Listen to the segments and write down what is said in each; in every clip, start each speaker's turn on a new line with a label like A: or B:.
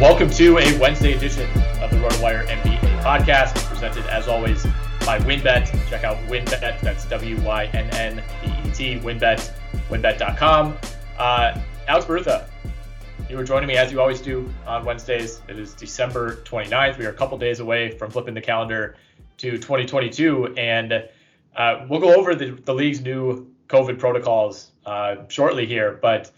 A: Welcome to a Wednesday edition of the RotoWire NBA podcast, presented as always by WynnBET. Check out WynnBET. That's W Y N N B E T. WynnBET. WynnBET.com. Uh, Alex Bertha, you are joining me as you always do on Wednesdays. It is December 29th. We are a couple days away from flipping the calendar to 2022, and uh, we'll go over the, the league's new COVID protocols uh, shortly here, but.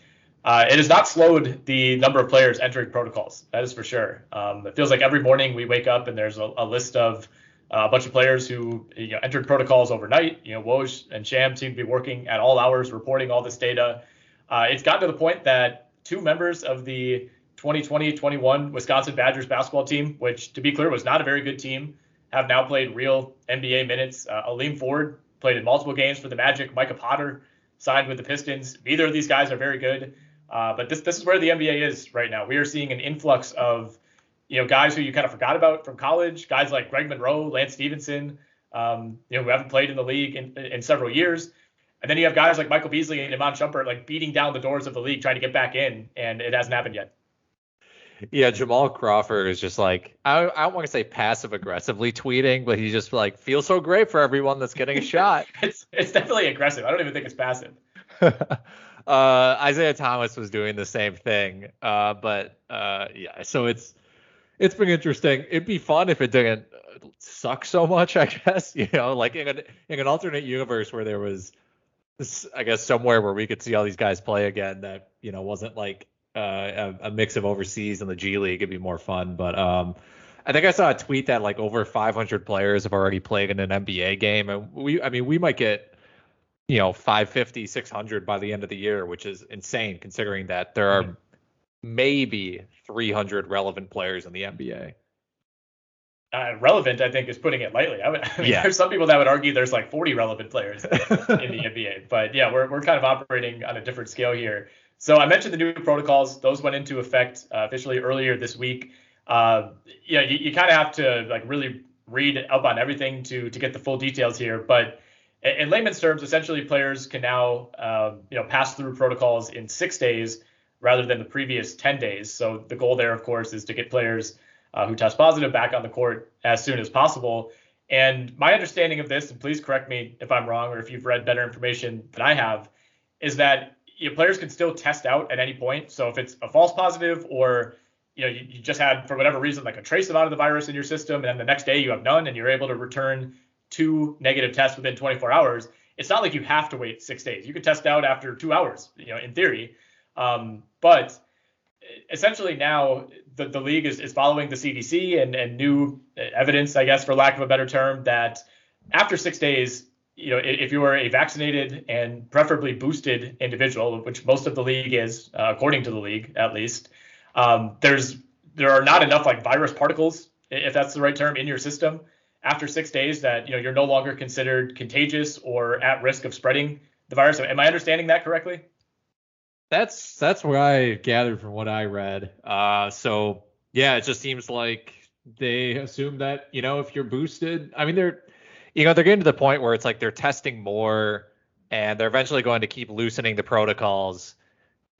A: Uh, it has not slowed the number of players entering protocols. That is for sure. Um, it feels like every morning we wake up and there's a, a list of uh, a bunch of players who you know, entered protocols overnight. You know, Woj and Shams seem to be working at all hours, reporting all this data. Uh, it's gotten to the point that two members of the 2020-21 Wisconsin Badgers basketball team, which to be clear was not a very good team, have now played real NBA minutes. Uh, Aleem Ford played in multiple games for the Magic. Micah Potter signed with the Pistons. Neither of these guys are very good. Uh, but this this is where the NBA is right now. We are seeing an influx of you know guys who you kind of forgot about from college, guys like Greg Monroe, Lance Stephenson, um, you know who haven't played in the league in, in several years. And then you have guys like Michael Beasley and Iman Shumpert like beating down the doors of the league trying to get back in, and it hasn't happened yet.
B: Yeah, Jamal Crawford is just like I, I don't want to say passive aggressively tweeting, but he just like feels so great for everyone that's getting a shot.
A: it's it's definitely aggressive. I don't even think it's passive.
B: uh, Isaiah Thomas was doing the same thing, uh, but uh, yeah, so it's it's been interesting. It'd be fun if it didn't suck so much, I guess. You know, like in an in an alternate universe where there was, I guess, somewhere where we could see all these guys play again that you know wasn't like uh, a, a, mix of overseas and the G League. It'd be more fun. But um, I think I saw a tweet that like over 500 players have already played in an NBA game, and we, I mean, we might get you know 550, 600 by the end of the year, which is insane considering that there are maybe 300 relevant players in the NBA.
A: Uh, relevant, I think, is putting it lightly. I, would, I mean,
B: Yeah.
A: there's some people that would argue there's like 40 relevant players in the NBA, but yeah, we're we're kind of operating on a different scale here. So I mentioned the new protocols; those went into effect uh, officially earlier this week. Uh, yeah, you, you kind of have to like really read up on everything to to get the full details here. But in, layman's terms, essentially, players can now um, you know pass through protocols in six days rather than the previous 10 days. So the goal there, of course, is to get players uh, who test positive back on the court as soon as possible. And my understanding of this, and please correct me if I'm wrong or if you've read better information than I have, is that you know, players can still test out at any point. So if it's a false positive or you know you, you just had for whatever reason like a trace amount of the virus in your system, and then the next day you have none, and you're able to return two negative tests within 24 hours. It's not like you have to wait six days. You could test out after two hours, you know, in theory. Um, but essentially now the, the league is, is following the CDC and, and new evidence, I guess, for lack of a better term, that after six days, you know, if you are a vaccinated and preferably boosted individual, which most of the league is, uh, according to the league at least, um, there's there are not enough like virus particles, if that's the right term, in your system after six days that you know you're no longer considered contagious or at risk of spreading the virus. Am I understanding that correctly?
B: That's that's what I gathered from what I read. Uh, so yeah, it just seems like they assume that you know if you're boosted, I mean they're you know they're getting to the point where it's like they're testing more and they're eventually going to keep loosening the protocols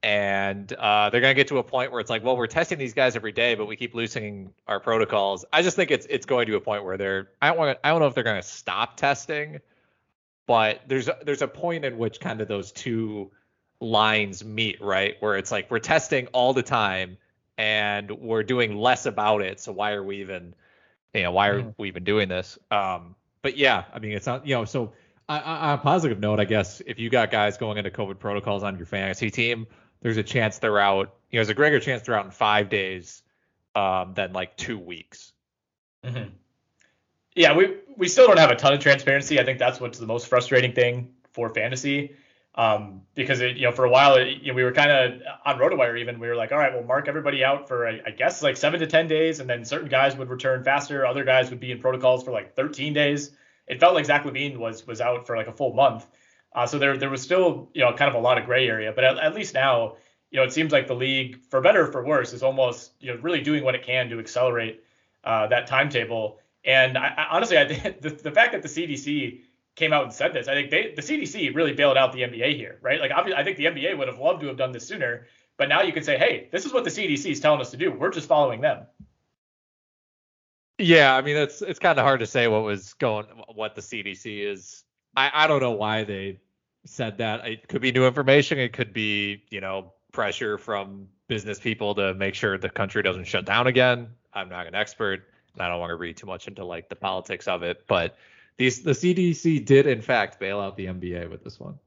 B: and uh, they're going to get to a point where it's like well we're testing these guys every day but we keep loosening our protocols. I just think it's it's going to a point where they're i don't want i don't know if they're going to stop testing but there's a, there's a point in which kind of those two lines meet right? Where it's like we're testing all the time and we're doing less about it. So why are we even you know why are mm. we even doing this? Um but yeah i mean it's not you know so I, I, on a positive note i guess if you got guys going into covid protocols on your fantasy team there's a chance they're out. You know, there's a greater chance they're out in five days um, than like two weeks.
A: Mm-hmm. Yeah, we we still don't have a ton of transparency. I think that's what's the most frustrating thing for fantasy. Um, because it, you know, for a while, it, you know, we were kind of on RotoWire even. We were like, all right, we'll mark everybody out for I, I guess like seven to ten days, and then certain guys would return faster. Other guys would be in protocols for like 13 days. It felt like Zach LaVine was was out for like a full month. Uh, so there there was still you know kind of a lot of gray area, but at, at, least now you know it seems like the league, for better or for worse, is almost you know really doing what it can to accelerate uh, that timetable. And I, I, honestly, I the, the fact that the CDC came out and said this, I think they the CDC really bailed out the NBA here, right? Like obviously, I think the NBA would have loved to have done this sooner, but now you can say, hey, this is what the CDC is telling us to do. We're just following them.
B: Yeah, I mean it's it's kind of hard to say what was going what the CDC is I, I don't know why they said that. It could be new information. It could be, you know, pressure from business people to make sure the country doesn't shut down again. I'm not an expert. And I don't want to read too much into like the politics of it, but these the CDC did in fact bail out the NBA with this one.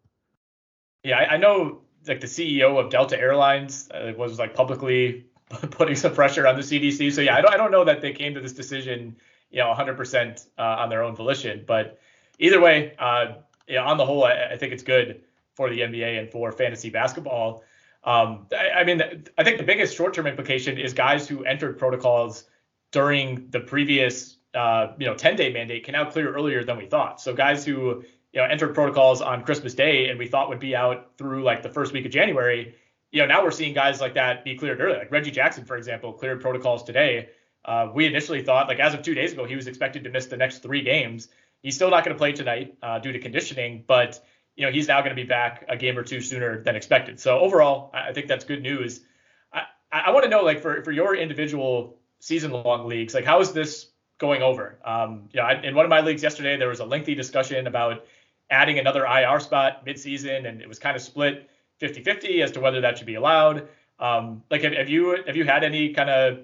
A: Yeah, I, I know like the CEO of Delta Airlines uh, was like publicly putting some pressure on the CDC. So yeah, I don't I don't know that they came to this decision, you know, 100% uh, on their own volition, but either way, uh, yeah, on the whole, I, I, think it's good for the NBA and for fantasy basketball. Um, I, I, mean, I think the biggest short-term implication is guys who entered protocols during the previous, uh, you know, 10-day mandate can now clear earlier than we thought. So guys who you know entered protocols on Christmas Day and we thought would be out through like the first week of January, you know, now we're seeing guys like that be cleared early. Like Reggie Jackson, for example, cleared protocols today. Uh, we initially thought, like as of two days ago, he was expected to miss the next three games. He's still not going to play tonight uh, due to conditioning, but you know he's now going to be back a game or two sooner than expected. So overall, I think that's good news. I, I want to know, like for for your individual season-long leagues, like how is this going over? Um, you know, I, in one of my leagues yesterday, there was a lengthy discussion about adding another IR spot mid-season, and it was kind of split 50-50 as to whether that should be allowed. Um, like, have, have you have you had any kind of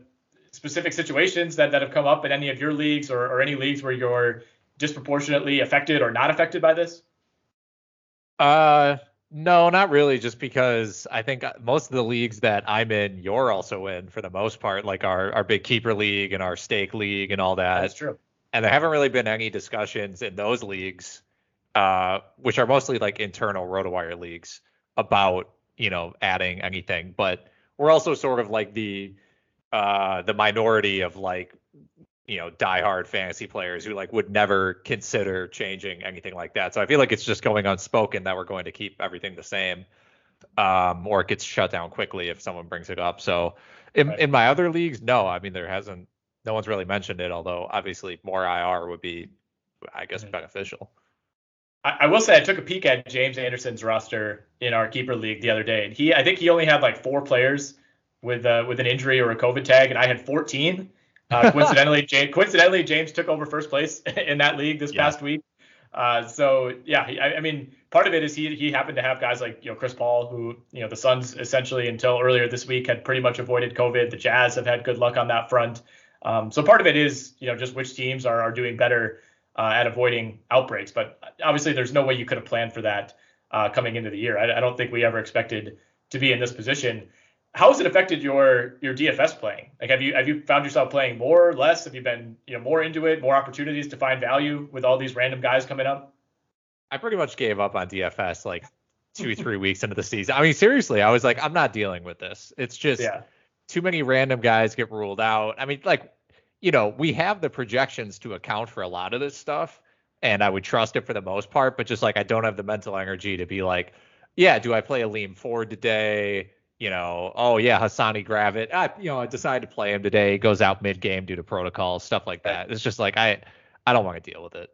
A: specific situations that, that have come up in any of your leagues or, or any leagues where you're disproportionately affected or not affected by this?
B: Uh, no, not really. Just because I think most of the leagues that I'm in, you're also in for the most part, like our our big keeper league and our stake league and all that.
A: That's true.
B: And there haven't really been any discussions in those leagues, uh, which are mostly like internal RotoWire leagues, about you know adding anything. But we're also sort of like the uh the minority of like you know diehard fantasy players who like would never consider changing anything like that. So I feel like it's just going unspoken that we're going to keep everything the same, um, or it gets shut down quickly if someone brings it up. So in right. in my other leagues, no, I mean there hasn't, no one's really mentioned it. Although obviously more IR would be, I guess, mm-hmm. beneficial.
A: I, I will say I took a peek at James Anderson's roster in our keeper league the other day, and he I think he only had like four players with uh, with an injury or a COVID tag, and I had 14. Uh, coincidentally, James, coincidentally, James took over first place in that league this yeah. past week. Uh, so yeah, I, I, mean, part of it is he he happened to have guys like you know Chris Paul, who you know the Suns essentially until earlier this week had pretty much avoided COVID. The Jazz have had good luck on that front. Um, so part of it is you know just which teams are are doing better uh, at avoiding outbreaks. But obviously, there's no way you could have planned for that uh, coming into the year. I, I don't think we ever expected to be in this position how has it affected your your DFS playing? Like, have you have you found yourself playing more, or less? Have you been you know more into it, more opportunities to find value with all these random guys coming up?
B: I pretty much gave up on DFS like two, three weeks into the season. I mean, seriously, I was like, I'm not dealing with this. It's just
A: Yeah.
B: too many random guys get ruled out. I mean, like, you know, we have the projections to account for a lot of this stuff, and I would trust it for the most part, but just like I don't have the mental energy to be like, yeah, do I play Aleem Ford today? You know, oh yeah, Hassani Gravett. I, you know, I decided to play him today. Goes out mid game due to protocols, stuff like that. It's just like I, I don't want to deal with it.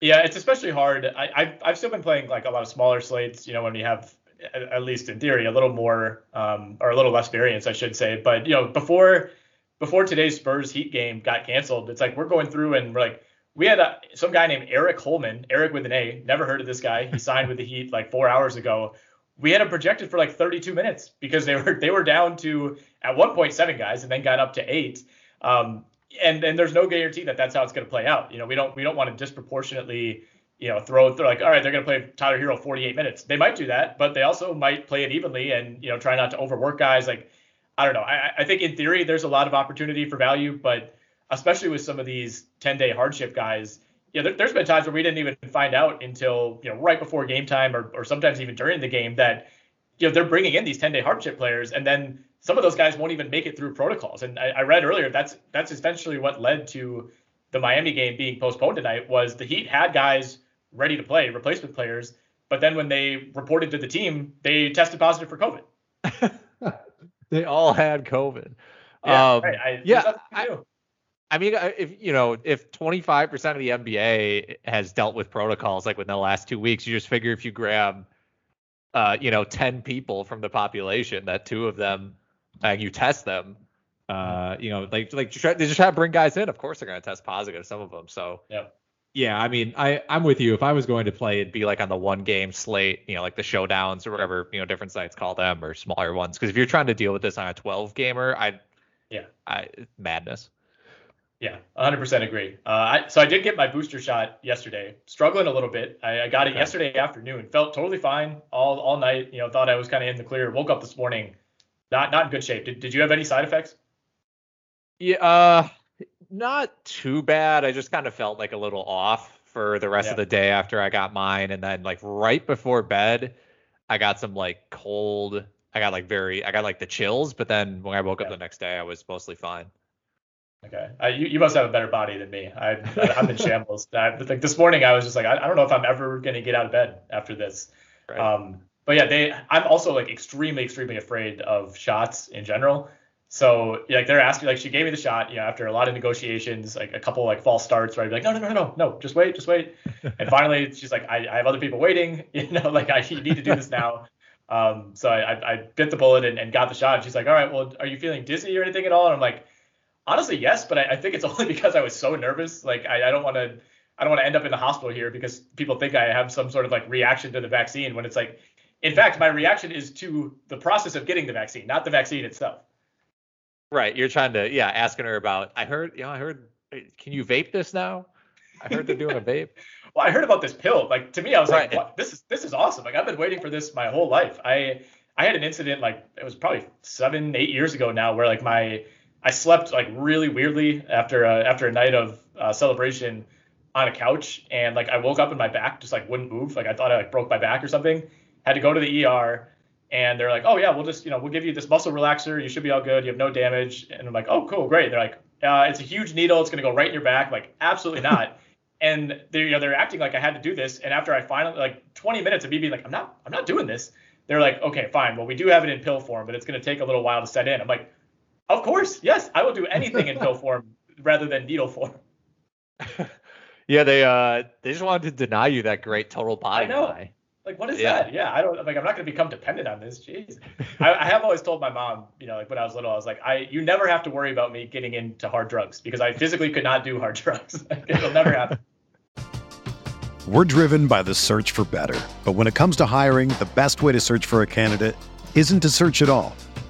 A: Yeah, it's especially hard. I, I've I've still been playing like a lot of smaller slates. You know, when we have at, at least in theory a little more um, or a little less variance, I should say. But you know, before before today's Spurs Heat game got canceled, it's like we're going through and we're like we had a, some guy named Aric Holman, Eric with an A. Never heard of this guy. He signed with the Heat like four hours ago. We had him projected for like 32 minutes because they were they were down to at one point seven guys and then got up to eight. Um, and and there's no guarantee that that's how it's going to play out. You know, we don't we don't want to disproportionately you know throw throw like all right they're going to play Tyler Herro 48 minutes. They might do that, but they also might play it evenly and you know try not to overwork guys. Like I don't know. I, I think in theory there's a lot of opportunity for value, but especially with some of these 10 day hardship guys. Yeah, there, there's been times where we didn't even find out until you know right before game time or, or sometimes even during the game that you know they're bringing in these 10 day hardship players and then some of those guys won't even make it through protocols. And I, I read earlier that's that's essentially what led to the Miami game being postponed tonight was the Heat had guys ready to play, replacement players, but then when they reported to the team, they tested positive for COVID.
B: They all had COVID.
A: Yeah,
B: um,
A: right. I,
B: yeah, I-
A: do.
B: I mean, uh, if you know, if 25% of the NBA has dealt with protocols like within the last two weeks, you just figure if you grab, uh, you know, 10 people from the population, that two of them, uh, you test them, uh, you know, like like you try, they just try to bring guys in. Of course, they're gonna test positive, some of them. So
A: Yeah.
C: Yeah, I mean, I I'm with you. If I was going to play,
B: it'd be like on the one game slate, you know, like the showdowns or whatever, you know, different sites call them or smaller ones. Because if you're trying to deal with this on a 12 gamer, I,
A: Yeah.
B: I madness.
A: Yeah, 100% agree. Uh, I, so I did get my booster shot yesterday. Struggling a little bit. I, I got it
B: Okay.
A: yesterday afternoon. Felt totally fine all all night. You know, thought I was kind of in the clear. Woke up this morning, not not in good shape. Did, did you have any side effects?
B: Yeah, uh, not too bad. I just kind of felt like a little off for the rest of the day after I got mine, and then like right before bed, I got some like cold. I got like very, I got like the chills, but then when I woke up the next day, I was mostly fine.
A: Okay, uh, you, you must have a better body than me. I, I'm in shambles. I, like this morning, I was just like, I, I don't know if I'm ever gonna get out of bed after this.
B: Right.
A: Um, but yeah, they. I'm also like extremely, extremely afraid of shots in general. So like they're asking, like she gave me the shot, you know, after a lot of negotiations, like a couple like false starts, where I'd be like, no, no, no, no, no, just wait, just wait. And finally, she's like, I, I have other people waiting, you know, like I you need to do this now. Um, so I, I, I bit the bullet and, and got the shot. And she's like, all right, well, are you feeling dizzy or anything at all? And I'm like, honestly, yes, but I, I think it's only because I was so nervous. Like I, I don't want to, I don't want to end up in the hospital here because people think I have some sort of like reaction to the vaccine when it's like, in fact, my reaction is to the process of getting the vaccine, not the vaccine itself.
B: Right. You're trying to, yeah, asking her about. I heard, you know, I heard. Uh, can you vape this now? I heard they're doing a vape.
A: Well, I heard about this pill. Like to me, I was like, what? this is this is awesome. Like I've been waiting for this my whole life. I I had an incident like it was probably seven eight years ago now where like my I slept like really weirdly after a, after a night of uh, celebration on a couch and like I woke up and my back just like wouldn't move. Like I thought I like broke my back or something. Had to go to the ER and they're like, oh yeah, we'll just you know we'll give you this muscle relaxer. You should be all good. You have no damage. And I'm like, oh cool, great. They're like, uh, it's a huge needle. It's gonna go right in your back. Like absolutely not. and they're you know they're acting like I had to do this. And after I finally like 20 minutes of me being like, I'm not I'm not doing this. They're like, okay, fine. Well, we do have it in pill form, but it's gonna take a little while to set in. I'm like, of course, yes, I will do anything in pill form rather than needle form.
B: Yeah, they uh they just wanted to deny you that great total body
A: I know.
B: high.
A: Like, what is
B: Yeah.
A: that? Yeah, I don't like. I'm not gonna become dependent on this. Jeez. I, I have always told my mom, you know, like when I was little, I was like, I you never have to worry about me getting into hard drugs because I physically could not do hard drugs. Like, It'll never happen.
D: We're driven by the search for better. But when it comes to hiring, the best way to search for a candidate isn't to search at all.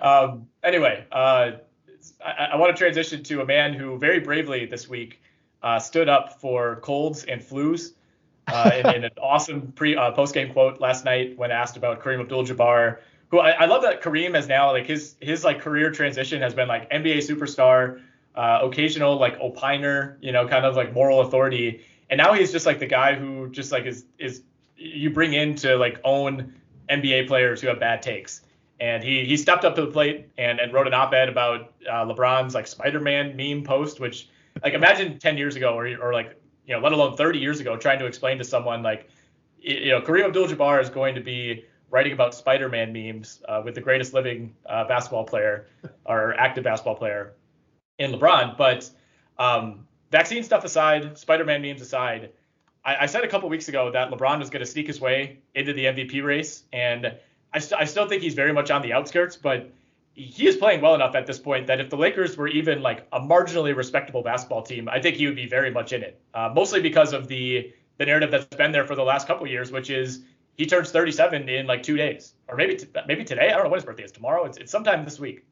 A: Um, anyway, uh, I, I want to transition to a man who very bravely this week uh, stood up for colds and flus uh, in, in, an awesome pre uh, post game quote last night when asked about Kareem Abdul-Jabbar. Who I, I, love that Kareem has now like his his like career transition has been like NBA superstar, uh, occasional like opiner, you know, kind of like moral authority, and now he's just like the guy who just like is is you bring in to like own NBA players who have bad takes and he he stepped up to the plate and, and wrote an op-ed about uh, LeBron's like Spider-Man meme post, which like imagine 10 years ago or or like you know let alone 30 years ago trying to explain to someone like you know Kareem Abdul-Jabbar is going to be writing about Spider-Man memes uh, with the greatest living uh, basketball player or active basketball player in LeBron, but um, vaccine stuff aside, Spider-Man memes aside. I, I said a couple weeks ago that LeBron was going to sneak his way into the MVP race, and I, st- I still think he's very much on the outskirts, but he is playing well enough at this point that if the Lakers were even like a marginally respectable basketball team, I think he would be very much in it. Uh, mostly because of the the narrative that's been there for the last couple years, which is he turns 37 in like two days, or maybe t- maybe today. I don't know what his birthday is. Tomorrow? It's it's sometime this week.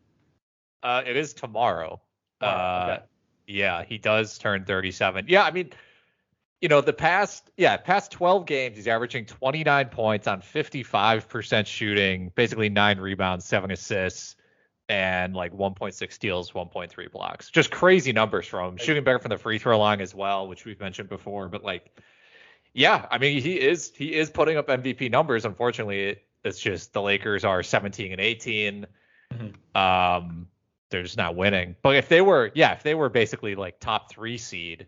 B: Uh, it is tomorrow.
A: tomorrow
B: uh,
A: okay.
B: yeah, he does turn 37. Yeah, I mean, you know, the past yeah, past 12 games, he's averaging 29 points on 55% shooting, basically nine rebounds, seven assists, and like 1.6 steals, 1.3 blocks. Just crazy numbers from him. Shooting better from the free throw line as well, which we've mentioned before. But like, yeah, I mean, he is he is putting up MVP numbers. Unfortunately, it, it's just the Lakers are 17 and 18.
A: Mm-hmm.
B: Um, they're just not winning. But if they were, yeah, if they were basically like top three seed,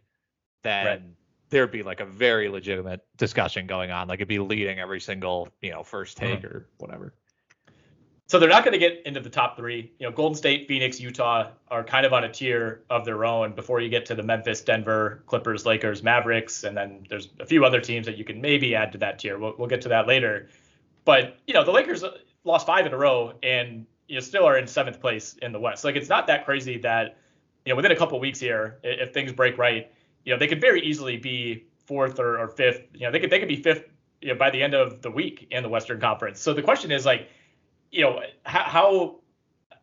B: then
A: Right.
B: There'd be like a very legitimate discussion going on. Like it'd be leading every single, you know, first uh-huh. take or whatever.
A: So they're not going to get into the top three. You know, Golden State, Phoenix, Utah are kind of on a tier of their own before you get to the Memphis, Denver, Clippers, Lakers, Mavericks, and then there's a few other teams that you can maybe add to that tier. We'll, we'll get to that later. But you know, the Lakers uh, lost five in a row and you know still are in seventh place in the West. Like it's not that crazy that you know within a couple weeks here, if things break right, you know they could very easily be fourth or, or fifth. You know they could they could be fifth you know, by the end of the week in the Western Conference. So the question is like you know how, how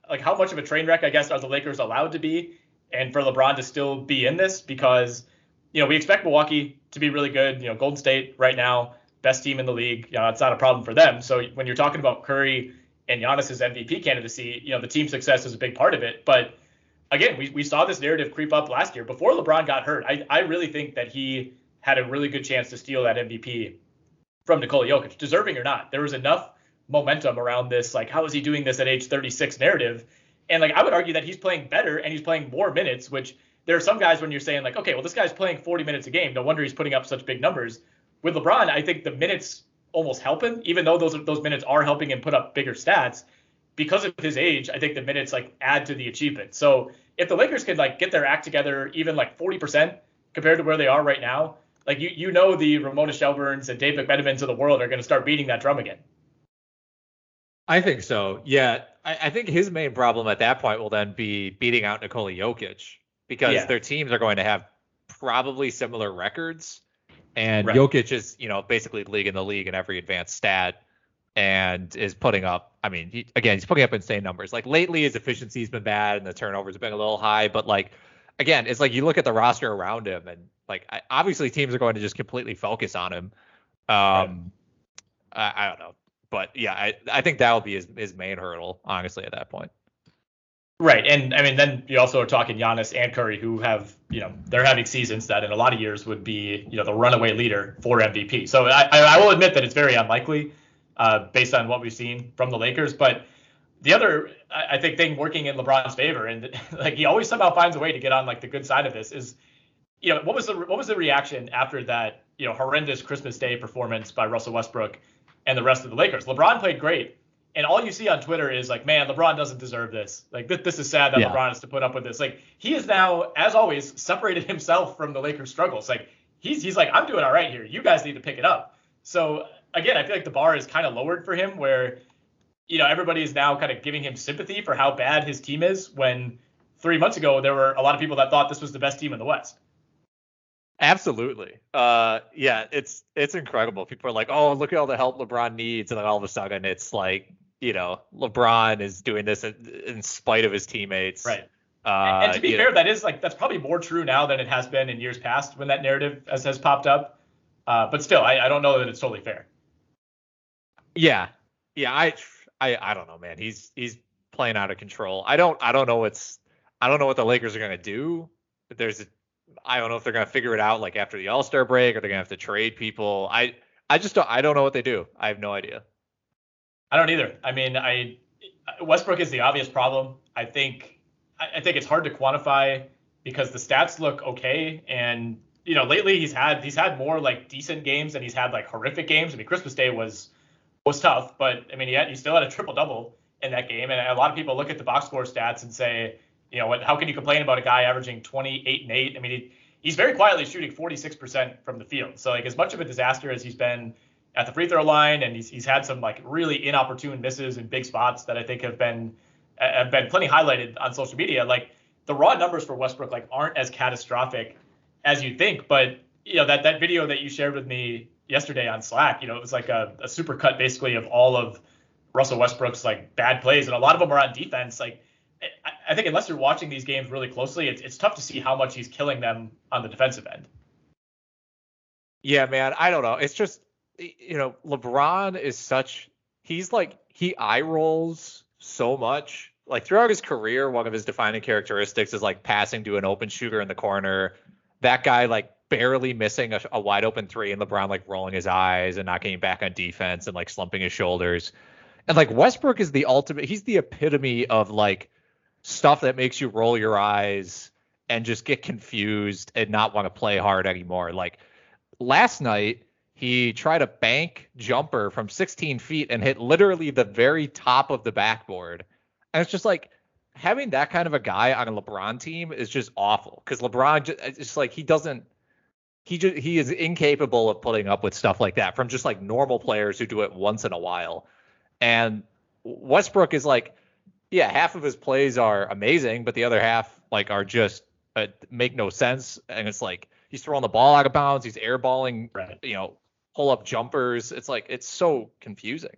A: like how much of a train wreck I guess are the Lakers allowed to be, and for LeBron to still be in this because you know we expect Milwaukee to be really good. You know Golden State right now best team in the league. You know it's not a problem for them. So when you're talking about Curry and Giannis's MVP candidacy, you know the team success is a big part of it. But again, we, we saw this narrative creep up last year before LeBron got hurt. I, I really think that he had a really good chance to steal that MVP from Nikola Jokic, deserving or not. There was enough momentum around this, like how is he doing this at age 36 narrative, and like I would argue that he's playing better and he's playing more minutes. Which there are some guys when you're saying like, okay, well this guy's playing 40 minutes a game, no wonder he's putting up such big numbers. With LeBron, I think the minutes almost help him, even though those those minutes are helping him put up bigger stats. Because of his age, I think the minutes like add to the achievement. So if the Lakers could like get their act together even like 40% compared to where they are right now, like you you know the Ramona Shelburnes and Dave McMenamins of the world are going to start beating that drum again.
B: I think so. Yeah, I, I, think his main problem at that point will then be beating out Nikola Jokic because yeah. their teams are going to have probably similar records, and right. Jokic is you know basically league in the league in every advanced stat and is putting up. I mean, he, again, he's putting up insane numbers. Like lately, his efficiency's been bad and the turnovers have been a little high. But like, again, it's like you look at the roster around him, and like I, obviously teams are going to just completely focus on him. Um, I, I, don't know, but yeah, I I think that will be his his main hurdle, honestly, at that point.
A: Right, and I mean, then you also are talking Giannis and Curry, who have you know they're having seasons that in a lot of years would be you know the runaway leader for MVP. So I I will admit that it's very unlikely uh, based on what we've seen from the Lakers. But the other, I think, thing working in LeBron's favor, and like he always somehow finds a way to get on like the good side of this, is, you know, what was the what was the reaction after that, you know, horrendous Christmas Day performance by Russell Westbrook and the rest of the Lakers? LeBron played great, and all you see on Twitter is like, man, LeBron doesn't deserve this. Like this, this is sad that yeah. LeBron has to put up with this. Like he is now, as always, separated himself from the Lakers' struggles. Like he's he's like, I'm doing all right here. You guys need to pick it up. So again, I feel like the bar is kind of lowered for him where, you know, everybody is now kind of giving him sympathy for how bad his team is when three months ago there were a lot of people that thought this was the best team in the West.
B: Absolutely. Uh, yeah, it's it's incredible. People are like, oh, look at all the help LeBron needs, and then all of a sudden it's like, you know, LeBron is doing this in, in spite of his teammates.
A: Right. Uh, and to be fair, know. that is like that's probably more true now than it has been in years past when that narrative has, has popped up. Uh, but still, I, I don't know that it's totally fair.
B: Yeah, yeah. I, I, I don't know, man. He's he's playing out of control. I don't I don't know what's I don't know what the Lakers are gonna do. There's a, I don't know if they're gonna figure it out like after the All Star break or they're gonna have to trade people. I I just don't I don't know what they do. I have no idea.
A: I don't either. I mean, I Westbrook is the obvious problem. I think I, I think it's hard to quantify because the stats look okay and you know lately he's had he's had more like decent games and he's had like horrific games. I mean, Christmas Day was was tough, but I mean, he, had, he still had a triple double in that game. And a lot of people look at the box score stats and say, you know, what, how can you complain about a guy averaging 28 and 8? I mean, he, he's very quietly shooting 46% from the field. So, like, as much of a disaster as he's been at the free throw line, and he's, he's had some like really inopportune misses in big spots that I think have been have been plenty highlighted on social media. Like, the raw numbers for Westbrook like aren't as catastrophic as you think, but you know that that video that you shared with me yesterday on Slack. You know, it was like a, a super cut basically of all of Russell Westbrook's like bad plays, and a lot of them are on defense. Like, I, I think unless you're watching these games really closely, it's it's tough to see how much he's killing them on the defensive end.
B: Yeah, man, I don't know. It's just you know, LeBron is such he's like he eye rolls so much. Like throughout his career, one of his defining characteristics is like passing to an open shooter in the corner. That guy like barely missing a, a, wide open three and LeBron like rolling his eyes and not getting back on defense and like slumping his shoulders. And like Westbrook is the ultimate he's the epitome of like stuff that makes you roll your eyes and just get confused and not want to play hard anymore. Like last night he tried a bank jumper from 16 feet and hit literally the very top of the backboard. And it's just like having that kind of a guy on a LeBron team is just awful because LeBron just, it's just like he doesn't he just he is incapable of putting up with stuff like that from just like normal players who do it once in a while. And Westbrook is like, yeah, half of his plays are amazing, but the other half like are just uh, make no sense. And it's like he's throwing the ball out of bounds, he's airballing, right. you know, pull up jumpers. It's like it's so confusing.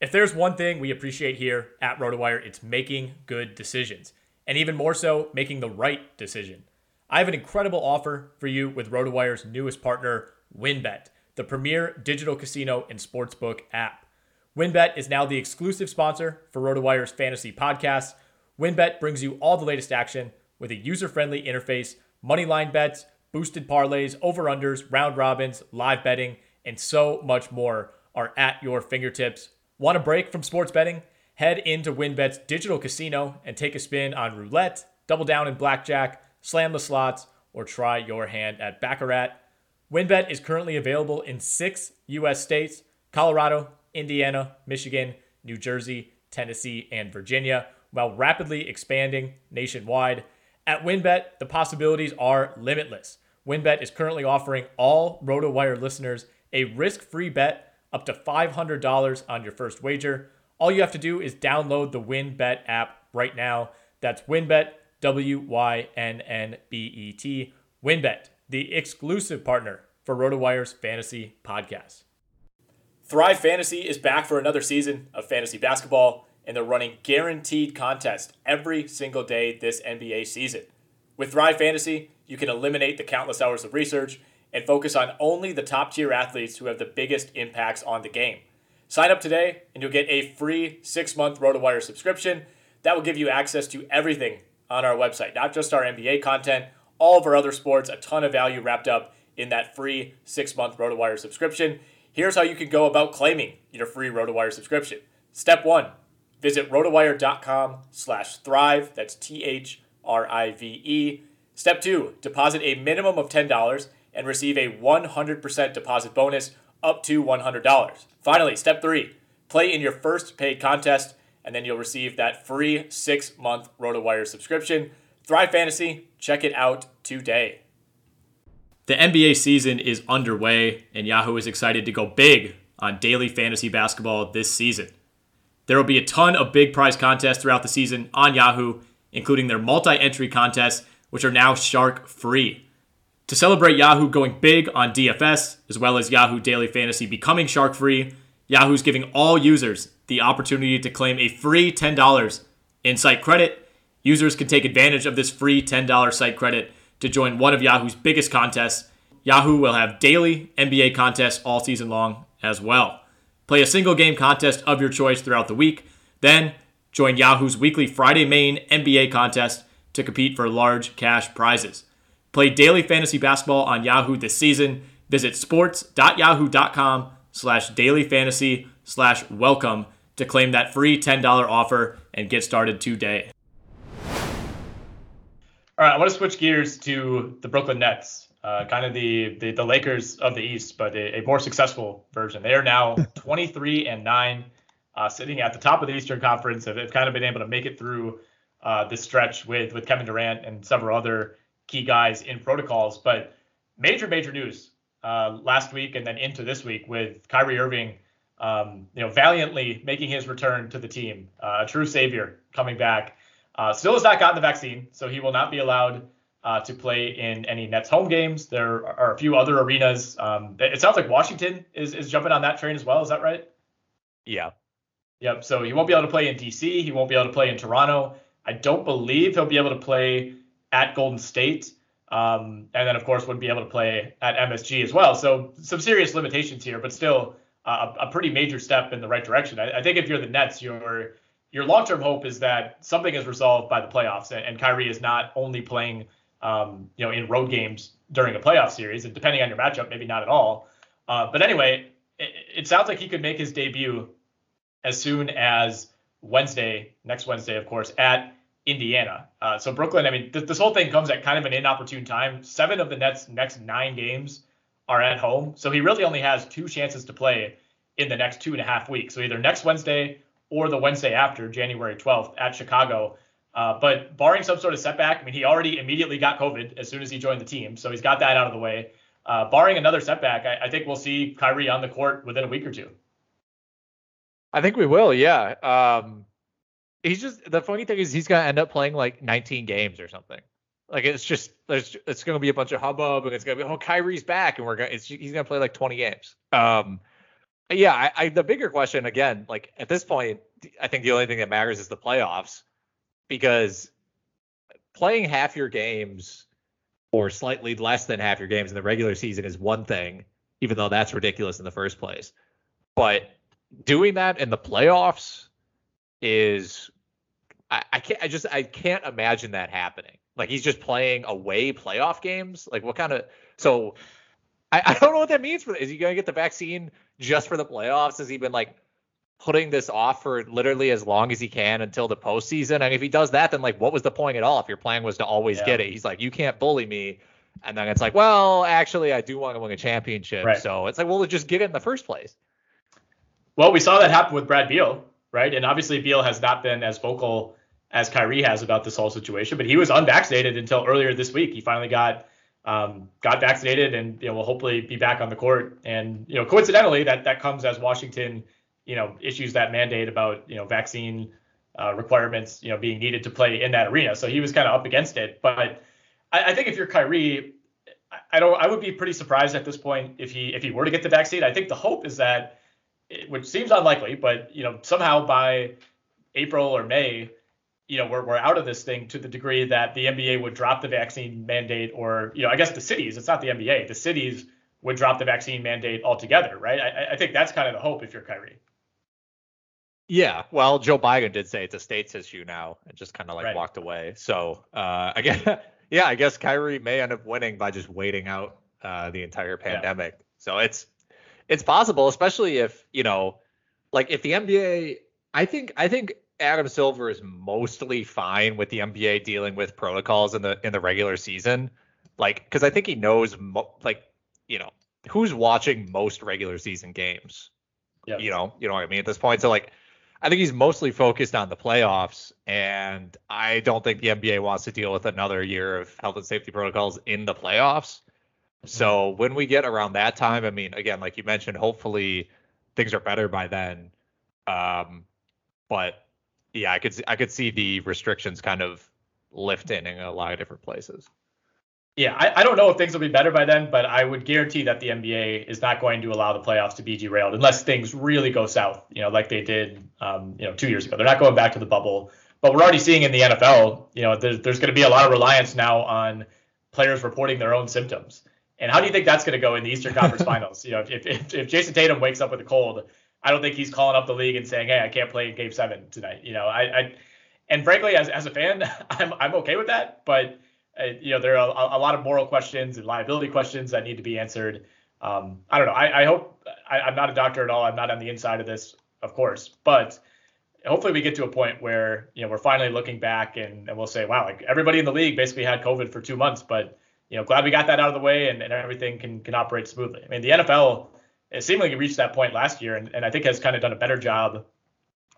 A: If there's one thing we appreciate here at RotoWire, it's making good decisions, and even more so, making the right decision. I have an incredible offer for you with RotoWire's newest partner, WynnBET, the premier digital casino and sportsbook app. WynnBET is now the exclusive sponsor for RotoWire's fantasy podcast. WynnBET brings you all the latest action with a user-friendly interface, moneyline bets, boosted parlays, over-unders, round robins, live betting, and so much more are at your fingertips. Want a break from sports betting? Head into WynnBET's digital casino and take a spin on roulette, double down in blackjack, slam the slots, or try your hand at Baccarat. WynnBET is currently available in six U.S. states Colorado, Indiana, Michigan, New Jersey, Tennessee, and Virginia. while rapidly expanding nationwide. At WynnBET, the possibilities are limitless. WynnBET is currently offering all RotoWire listeners a risk-free bet up to $500 on your first wager. All you have to do is download the WynnBET app right now. That's WynnBET, W Y N N B E T. WynnBET, the exclusive partner for RotoWire's fantasy podcast. Thrive Fantasy is back for another season of fantasy basketball, and they're running guaranteed contests every single day this NBA season. With Thrive Fantasy, you can eliminate the countless hours of research and focus on only the top tier athletes who have the biggest impacts on the game. Sign up today, and you'll get a free six month RotoWire subscription that will give you access to everything on our website, not just our NBA content, all of our other sports, a ton of value wrapped up in that free six month RotoWire subscription. Here's how you can go about claiming your free RotoWire subscription. Step one, visit rotowire.com slash thrive. That's T H R I V E. Step two, deposit a minimum of $10 and receive a 100% deposit bonus up to $100. Finally, step three, play in your first paid contest, and then you'll receive that free six month RotoWire subscription. Thrive Fantasy, check it out today. The NBA season is underway, and Yahoo is excited to go big on daily fantasy basketball this season. There will be a ton of big prize contests throughout the season on Yahoo, including their multi entry contests, which are now shark free. To celebrate Yahoo going big on DFS, as well as Yahoo Daily Fantasy becoming shark free, Yahoo's giving all users the opportunity to claim a free $10 in site credit. Users can take advantage of this free $10 site credit to join one of Yahoo's biggest contests. Yahoo will have daily NBA contests all season long as well. Play a single game contest of your choice throughout the week. Then join Yahoo's weekly Friday main NBA contest to compete for large cash prizes. Play daily fantasy basketball on Yahoo this season. Visit sports.yahoo.com slash daily fantasy slash welcome to claim that free $10 offer and get started today. All right, I want to switch gears to the Brooklyn Nets, uh, kind of the, the, the Lakers of the East, but a, a, more successful version. They are now 23 and nine, uh, sitting at the top of the Eastern Conference. Have, have kind of been able to make it through uh, this stretch with with Kevin Durant and several other key guys in protocols. But major major news uh, last week and then into this week with Kyrie Irving. Um, you know, valiantly making his return to the team, uh, a true savior coming back. Uh, still has not gotten the vaccine, so he will not be allowed uh, to play in any Nets home games. There are a few other arenas. Um, it sounds like Washington is, is jumping on that train as well. Is that right?
B: Yeah.
A: Yep. So he won't be able to play in DC. He won't be able to play in Toronto. I don't believe he'll be able to play at Golden State. Um, and then, of course, wouldn't be able to play at MSG as well. So some serious limitations here, but still uh, a pretty major step in the right direction. I, I think if you're the Nets, you're your long-term hope is that something is resolved by the playoffs, and, and Kyrie is not only playing, um, you know, in road games during a playoff series, and depending on your matchup, maybe not at all. Uh, but anyway, it, it, sounds like he could make his debut as soon as Wednesday, next Wednesday, of course, at Indiana. Uh, so Brooklyn, I mean, th- this whole thing comes at kind of an inopportune time. Seven of the Nets' next nine games are at home, so he really only has two chances to play in the next two and a half weeks. So either next Wednesday or the Wednesday after, January 12th, at Chicago. Uh, but barring some sort of setback, I mean, he already immediately got COVID as soon as he joined the team, so he's got that out of the way. Uh, barring another setback, I, I, think we'll see Kyrie on the court within a week or two.
B: I think we will, yeah. Um, he's just the funny thing is he's gonna end up playing like 19 games or something. Like it's just there's it's gonna be a bunch of hubbub and it's gonna be oh Kyrie's back and we're gonna he's gonna play like 20 games. Um, yeah, I, I, the bigger question again, like at this point, I think the only thing that matters is the playoffs because playing half your games or slightly less than half your games in the regular season is one thing, even though that's ridiculous in the first place. But doing that in the playoffs is I, I can't I just I can't imagine that happening. Like he's just playing away playoff games. Like what kind of so I, I don't know what that means for is he gonna get the vaccine just for the playoffs? Has he been like putting this off for literally as long as he can until the postseason? And if he does that, then like what was the point at all if your plan was to always yeah. get it? He's like, you can't bully me. And then it's like, well, actually, I do want to win a championship. Right. So it's like, well, just get it in the first place.
A: Well, we saw that happen with Brad Beal, right? And obviously, Beal has not been as vocal as Kyrie has about this whole situation, but he was unvaccinated until earlier this week. He finally got um, got vaccinated and you know will hopefully be back on the court. And you know coincidentally that that comes as Washington you know issues that mandate about you know vaccine uh, requirements you know being needed to play in that arena. So he was kind of up against it. But I, I think if you're Kyrie, I don't. I would be pretty surprised at this point if he if he were to get the vaccine. I think the hope is that, which seems unlikely, but you know somehow by April or May, you know, we're, we're out of this thing to the degree that the NBA would drop the vaccine mandate, or, you know, I guess the cities, it's not the NBA, the cities would drop the vaccine mandate altogether, right? I, I think that's kind of the hope if you're Kyrie.
B: Yeah, well, Joe Biden did say it's a states issue now and just kind of like right. walked away. So, uh, again, yeah, I guess Kyrie may end up winning by just waiting out uh, the entire pandemic. Yeah. So it's it's possible, especially if you know, like if the NBA, I think I think Adam Silver is mostly fine with the NBA dealing with protocols in the in the regular season, like because I think he knows mo- like you know who's watching most regular season games. Yeah. You know, you know what I mean at this point. So like, I think he's mostly focused on the playoffs, and I don't think the NBA wants to deal with another year of health and safety protocols in the playoffs. So when we get around that time, I mean, again, like you mentioned, hopefully things are better by then. Um, but yeah, I could see, I could see the restrictions kind of lifting in a lot of different places.
A: Yeah, I, I don't know if things will be better by then, but I would guarantee that the NBA is not going to allow the playoffs to be derailed unless things really go south, you know, like they did, um, you know, two years ago. They're not going back to the bubble, but we're already seeing in the NFL, you know, there's, there's going to be a lot of reliance now on players reporting their own symptoms. And how do you think that's going to go in the Eastern Conference Finals? You know, if, if, if Jayson Tatum wakes up with a cold, I don't think he's calling up the league and saying, "Hey, I can't play in Game Seven tonight." You know, I, I and frankly, as as a fan, I'm I'm okay with that. But uh, you know, there are a, a, lot of moral questions and liability questions that need to be answered. Um, I don't know. I, I hope I, I'm not a doctor at all. I'm not on the inside of this, of course, but hopefully we get to a point where you know we're finally looking back and, and we'll say, wow, like everybody in the league basically had COVID for two months, but you know, glad we got that out of the way and, and everything can can operate smoothly. I mean, the NFL it seemingly reached that point last year, and, and I think has kind of done a better job,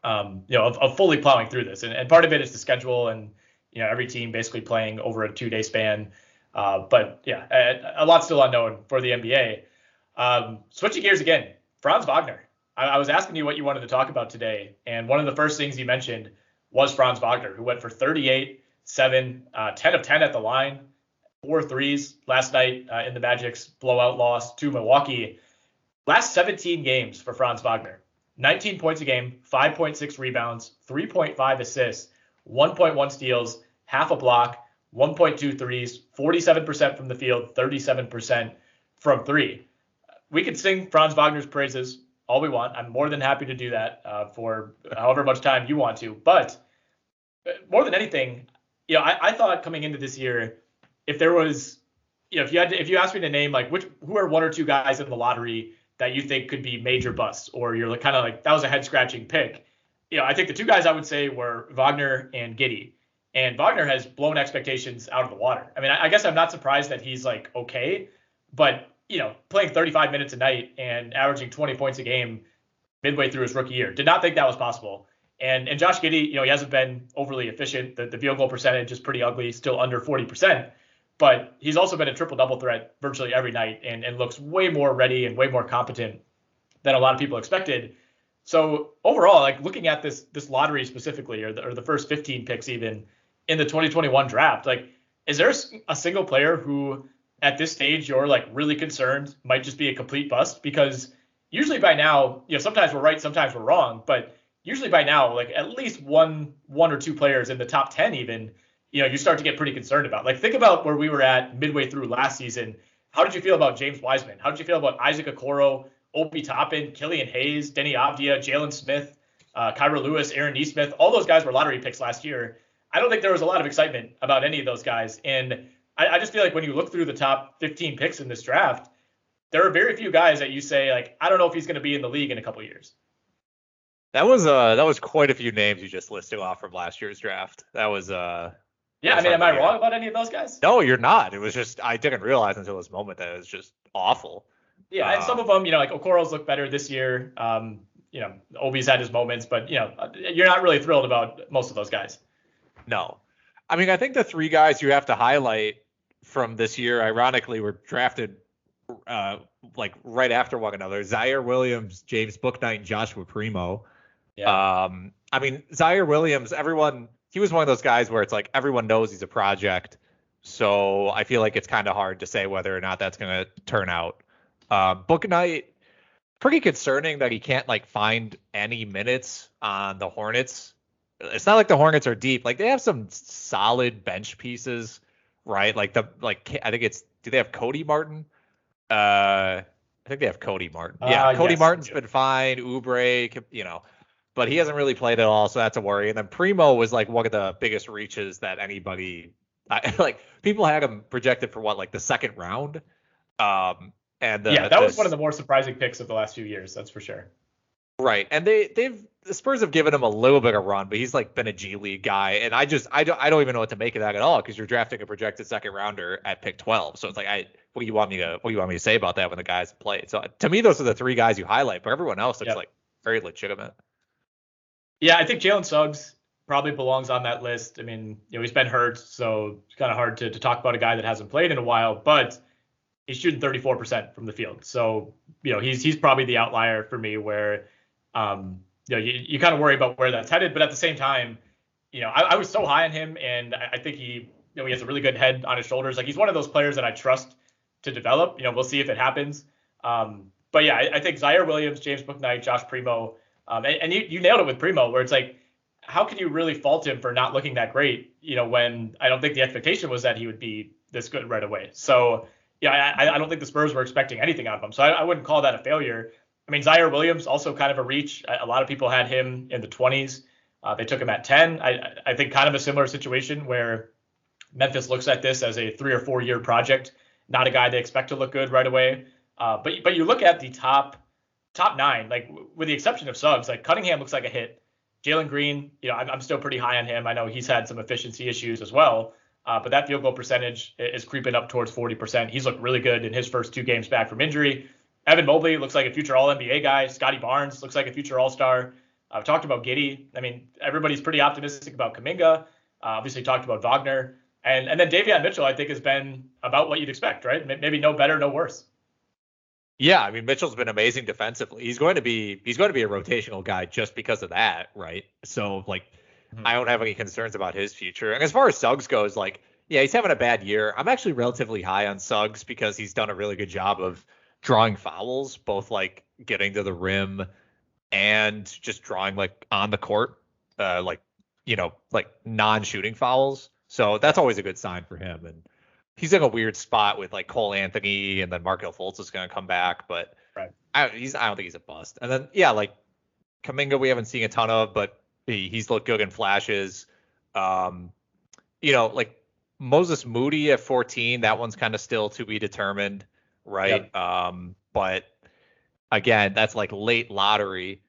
A: um, you know, of, of fully plowing through this. And, and part of it is the schedule, and you know, every team basically playing over a two-day span. Uh, but yeah, a, a, lot still unknown for the NBA. Um, switching gears again, Franz Wagner. I, I was asking you what you wanted to talk about today, and one of the first things you mentioned was Franz Wagner, who went for 38, 7, uh, 10 of 10 at the line, four threes last night uh, in the Magic's blowout loss to Milwaukee. Last 17 games for Franz Wagner 19 points a game, 5.6 rebounds, 3.5 assists, 1.1 steals, half a block, 1.2 threes, 47% from the field, 37% from three. We could sing Franz Wagner's praises all we want. I'm more than happy to do that uh, for however much time you want to. But uh, more than anything, you know, I, I, thought coming into this year, if there was, you know, if you had to, if you asked me to name like which who are one or two guys in the lottery that you think could be major busts, or you're kind of like that was a head scratching pick. You know, I think the two guys I would say were Wagner and Giddey, And Wagner has blown expectations out of the water. I mean, I, guess I'm not surprised that he's like okay, but you know, playing 35 minutes a night and averaging 20 points a game midway through his rookie year, did not think that was possible. And and Josh Giddey, you know, he hasn't been overly efficient. The, the field goal percentage is pretty ugly, still under 40% but he's also been a triple double threat virtually every night and, and looks way more ready and way more competent than a lot of people expected. So overall, like looking at this this lottery specifically, or the, or the first 15 picks even in the 2021 draft, like is there a single player who at this stage you're like really concerned might just be a complete bust? Because usually by now, you know, sometimes we're right, sometimes we're wrong, but usually by now, like at least one one or two players in the top 10 even you know, you start to get pretty concerned about. Like, think about where we were at midway through last season. How did you feel about James Wiseman? How did you feel about Isaac Okoro, Obi Toppin, Killian Hayes, Deni Avdija, Jalen Smith, uh, Kira Lewis, Aaron Nesmith? All those guys were lottery picks last year. I don't think there was a lot of excitement about any of those guys. And I, I just feel like when you look through the top 15 picks in this draft, there are very few guys that you say like, I don't know if he's going to be in the league in a couple years.
B: That was uh that was quite a few names you just listed off from last year's draft. That was uh
A: yeah, I mean, am I wrong about any of those guys?
B: No, you're not. It was just I didn't realize until this moment that it was just awful.
A: Yeah, uh, and some of them, you know, like Okoro's look better this year. Um, you know, Obi's had his moments, but you know, you're not really thrilled about most of those guys.
B: No. I mean, I think the three guys you have to highlight from this year, ironically, were drafted uh, like right after one another. Ziaire Williams, James Bouknight, and Joshua Primo. Yeah. Um, I mean, Ziaire Williams, everyone, he was one of those guys where it's like everyone knows he's a project. So I feel like it's kind of hard to say whether or not that's going to turn out. Uh, Bouknight, pretty concerning that he can't like find any minutes on the Hornets. It's not like the Hornets are deep. Like they have some solid bench pieces, right? Like the like I think it's do they have Cody Martin? Uh, I think they have Cody Martin. Yeah, uh, Cody yes, Martin's been fine. Oubre, you know, but he hasn't really played at all, so that's a worry. And then Primo was like one of the biggest reaches that anybody I, like. People had him projected for what like the second round. Um, and
A: the, yeah, that was one of the more surprising picks of the last few years. That's for sure.
B: Right, and they they've the Spurs have given him a little bit of a run, but he's like been a G League guy, and I just I don't I don't even know what to make of that at all because you're drafting a projected second rounder at pick 12, so it's like I what do you want me to what do you want me to say about that when the guys played? So to me, those are the three guys you highlight, but everyone else looks yep. like very legitimate.
A: Yeah, I think Jalen Suggs probably belongs on that list. I mean, you know, he's been hurt, so it's kind of hard to, to talk about a guy that hasn't played in a while, but he's shooting 34% from the field. So, you know, he's he's probably the outlier for me where um, you know, you, you kind of worry about where that's headed, but at the same time, you know, I, I was so high on him and I, I think he, you know, he has a really good head on his shoulders. Like he's one of those players that I trust to develop. You know, we'll see if it happens. Um, but yeah, I, I, think Ziaire Williams, James Bouknight, Josh Primo, um, and, and you, you nailed it with Primo, where it's like, how can you really fault him for not looking that great? You know, when I don't think the expectation was that he would be this good right away. So yeah, I, I don't think the Spurs were expecting anything out of him. So I, I wouldn't call that a failure. I mean, Ziaire Williams also kind of a reach. A lot of people had him in the 20s. Uh, they took him at 10. I, I think kind of a similar situation where Memphis looks at this as a three or four year project, not a guy they expect to look good right away. Uh, but but you look at the top top nine, like with the exception of Suggs, like Cunningham looks like a hit. Jalen Green, you know, I'm, I'm still pretty high on him. I know he's had some efficiency issues as well, uh, but that field goal percentage is creeping up towards 40%. He's looked really good in his first two games back from injury. Evan Mobley looks like a future All NBA guy. Scottie Barnes looks like a future All Star. I've talked about Giddey. I mean, everybody's pretty optimistic about Kuminga. Uh, obviously, talked about Wagner, and and then Davion Mitchell. I think has been about what you'd expect, right? Maybe no better, no worse.
B: Yeah, I mean Mitchell's been amazing defensively. He's going to be he's going to be a rotational guy just because of that, right? So like, mm-hmm. I don't have any concerns about his future. And as far as Suggs goes, like, yeah, he's having a bad year. I'm actually relatively high on Suggs because he's done a really good job of drawing fouls, both like getting to the rim and just drawing like on the court, uh, like you know, like non-shooting fouls. So that's always a good sign for him. And he's in a weird spot with like Cole Anthony and then Markelle Fultz is going to come back, but right. I, he's I don't think he's a bust. And then yeah, like Kuminga we haven't seen a ton of, but he, he's looked good in flashes. Um, you know, like Moses Moody at 14, that one's kind of still to be determined right? Yep. Um, but again, that's like late lottery,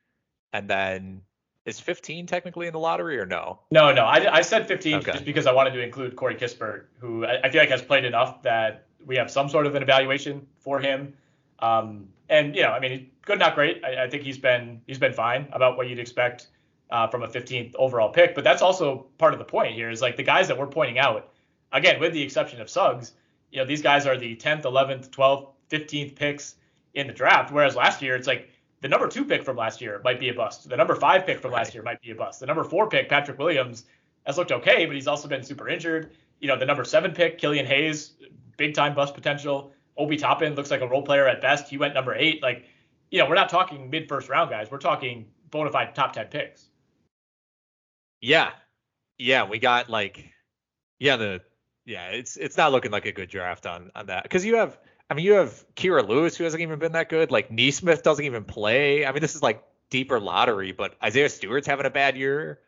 B: and then is 15 technically in the lottery or no?
A: No, no. I, I said 15 okay. just because I wanted to include Corey Kispert, who I, I, feel like has played enough that we have some sort of an evaluation for him. Um, and you know, I mean, good, not great. I, I, think he's been he's been fine about what you'd expect uh, from a 15th overall pick. But that's also part of the point here is like the guys that we're pointing out, again, with the exception of Suggs, you know, these guys are the 10th, 11th, 12th, 15th picks in the draft. Whereas last year, it's like the number two pick from last year might be a bust. The number five pick from last year might be a bust. The number four pick, Patrick Williams, has looked okay, but he's also been super injured. You know, the number seven pick, Killian Hayes, big time bust potential. Obi Toppin looks like a role player at best. He went number eight. Like, you know, we're not talking mid first round guys. We're talking bona fide top 10 picks.
B: Yeah. Yeah. We got like, yeah, the, yeah, it's it's not looking like a good draft on on that because you have I mean you have Kira Lewis who hasn't even been that good. Like Nesmith doesn't even play. I mean this is like deeper lottery but Isaiah Stewart's having a bad year.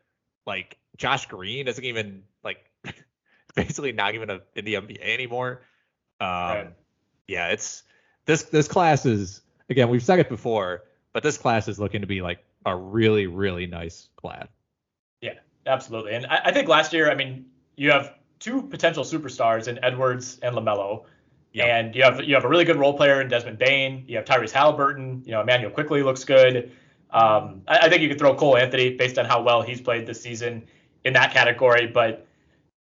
B: Like Josh Green doesn't even like basically not even a, in the NBA anymore. Um right. yeah it's
C: this this class is again we've said it before but this class is looking to be like a really really nice class.
A: Yeah absolutely. And I, I think last year I mean you have two potential superstars in Edwards and LaMelo. Yep. And you have you have a really good role player in Desmond Bane. You have Tyrese Halliburton. You know, Immanuel Quickley looks good. Um, I, I, think you could throw Cole Anthony based on how well he's played this season in that category. But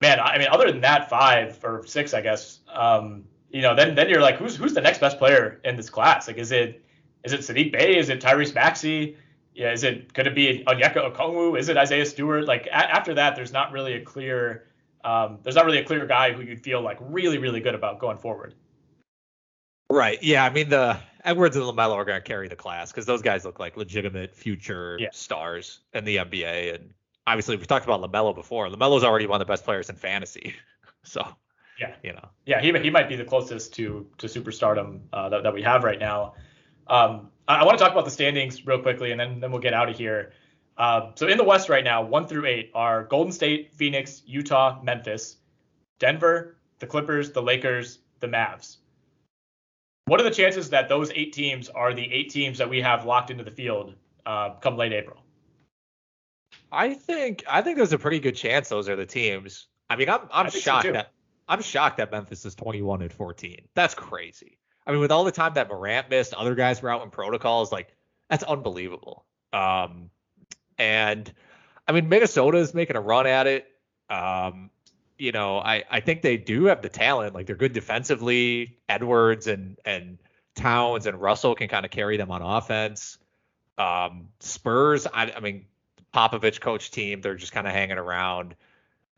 A: man, I mean, other than that, five or six, I guess. Um, you know, then then you're like, who's who's the next best player in this class? Like, is it is it Saddiq Bey? Is it Tyrese Maxey? Yeah, is it could it be Onyeka Okongwu? Is it Isaiah Stewart? Like a- after that, there's not really a clear um, there's not really a clear guy who you'd feel like really really good about going forward.
B: Right. Yeah. I mean, the Edwards and LaMelo are going to carry the class because those guys look like legitimate future
A: Yeah.
B: stars in the NBA. And obviously, we talked about LaMelo before. LaMelo's already one of the best players in fantasy. So,
A: Yeah.
B: you know.
A: Yeah, he, he might be the closest to to superstardom uh, that, that we have right now. Um, I, I want to talk about the standings real quickly, and then then we'll get out of here. Uh, so in the West right now, one through eight are Golden State, Phoenix, Utah, Memphis, Denver, the Clippers, the Lakers, the Mavs. What are the chances that those eight teams are the eight teams that we have locked into the field uh, come late April?
B: I think I think there's a pretty good chance those are the teams. I mean, I'm I'm
A: think so,
B: shocked that I'm shocked that Memphis is 21 and 14. That's crazy. I mean, with all the time that Morant missed, other guys were out in protocols. Like that's unbelievable. Um, and I mean, Minnesota is making a run at it. Um, you know, I I think they do have the talent. Like they're good defensively. Edwards and and Towns and Russell can kind of carry them on offense. Um, Spurs, I, I mean, Popovich coach team, they're just kind of hanging around.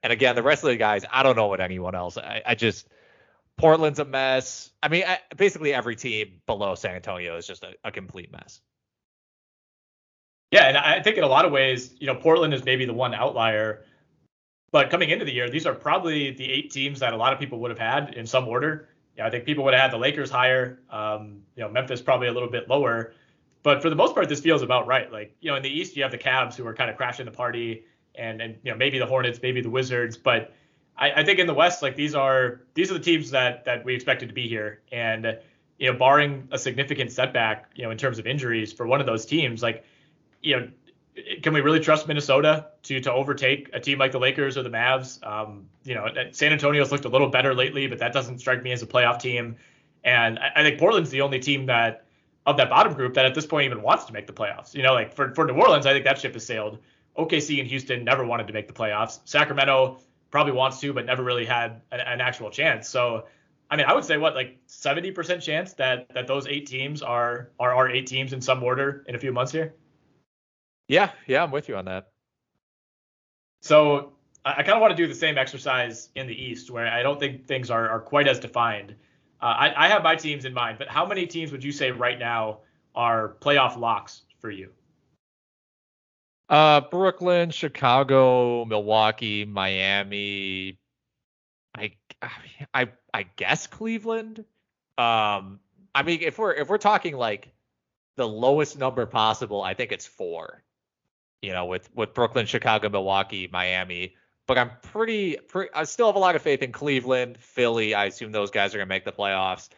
B: And again, the rest of the guys, I don't know what anyone else. I, I just Portland's a mess. I mean, I, basically every team below San Antonio is just a, a complete mess.
A: Yeah, and I think in a lot of ways, you know, Portland is maybe the one outlier. But coming into the year, these are probably the eight teams that a lot of people would have had in some order. Yeah, I think people would have had the Lakers higher. Um, you know, Memphis probably a little bit lower. But for the most part, this feels about right. Like, you know, in the East, you have the Cavs who are kind of crashing the party, and and you know maybe the Hornets, maybe the Wizards. But I, I think in the West, like these are these are the teams that that we expected to be here. And you know, barring a significant setback, you know, in terms of injuries for one of those teams, like you know, can we really trust Minnesota to to overtake a team like the Lakers or the Mavs? Um, you know, San Antonio's looked a little better lately, but that doesn't strike me as a playoff team. And I, I think Portland's the only team that of that bottom group that at this point even wants to make the playoffs. You know, like for for New Orleans, I think that ship has sailed. OKC and Houston never wanted to make the playoffs. Sacramento probably wants to, but never really had an, an actual chance. So. I mean, I would say what like 70% chance that that those eight teams are are are eight teams in some order in a few months here.
B: Yeah, yeah, I'm with you on that.
A: So I, I kind of want to do the same exercise in the East, where I don't think things are, are quite as defined. Uh, I, I have my teams in mind, but how many teams would you say right now are playoff locks for you?
B: Uh, Brooklyn, Chicago, Milwaukee, Miami. I, I, I guess Cleveland. Um, I mean, if we're if we're talking like the lowest number possible, I think it's four. You know, with with Brooklyn, Chicago, Milwaukee, Miami. But I'm pretty, pretty I still have a lot of faith in Cleveland, Philly. I assume those guys are gonna make the playoffs.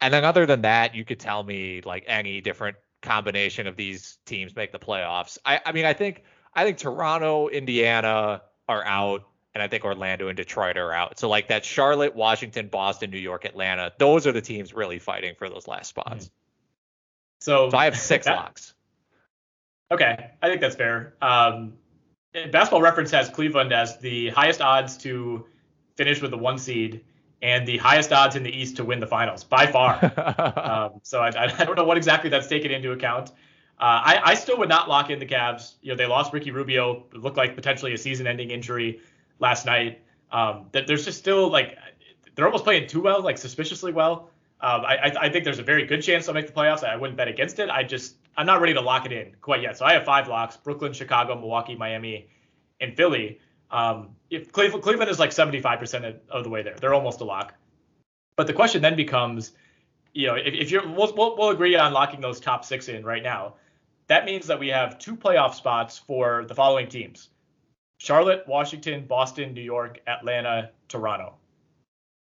B: And then other than that, you could tell me like any different combination of these teams make the playoffs. I, I mean, I think I think Toronto, Indiana are out, and I think Orlando and Detroit are out. So like that Charlotte, Washington, Boston, New York, Atlanta, those are the teams really fighting for those last spots. Mm-hmm.
A: So,
B: So I have six
A: that-
B: locks.
A: Okay, I think that's fair. Um, Basketball Reference has Cleveland as the highest odds to finish with the one seed and the highest odds in the East to win the finals by far. um, so I, I don't know what exactly that's taken into account. Uh, I, I still would not lock in the Cavs. You know, they lost Ricky Rubio. It looked like potentially a season-ending injury last night. Um, that there's just still like they're almost playing too well, like suspiciously well. Um, I, I, I think there's a very good chance they'll make the playoffs. I wouldn't bet against it. I just I'm not ready to lock it in quite yet. So I have five locks: Brooklyn, Chicago, Milwaukee, Miami, and Philly. Um, if Cleveland, Cleveland is like 75% of, of the way there, they're almost a lock. But the question then becomes, you know, if, if you're, we'll, we'll, we'll agree on locking those top six in right now. That means that we have two playoff spots for the following teams: Charlotte, Washington, Boston, New York, Atlanta, Toronto.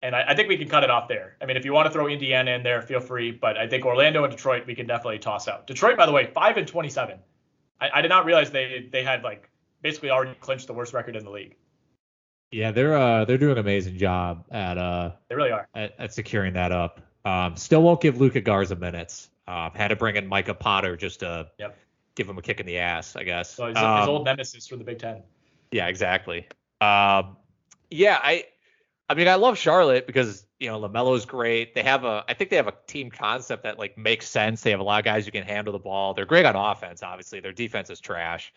A: And I, I think we can cut it off there. I mean, if you want to throw Indiana in there, feel free. But I think Orlando and Detroit we can definitely toss out. Detroit, by the way, five and 27. I, I did not realize they they had like basically already clinched the worst record in the league.
B: Yeah, they're uh they're doing an amazing job at uh
A: They really are.
B: at, at securing that up. Um, still won't give Luka Garza minutes. Um, had to bring in Micah Potter just to
A: Yep.
B: give him a kick in the ass, I guess.
A: So his,
B: Um,
A: his old nemesis from the Big Ten.
B: Yeah, exactly. Um, yeah, I, I mean, I love Charlotte because you know LaMelo's great. They have a, I think they have a team concept that like makes sense. They have a lot of guys who can handle the ball. They're great on offense. Obviously, their defense is trash.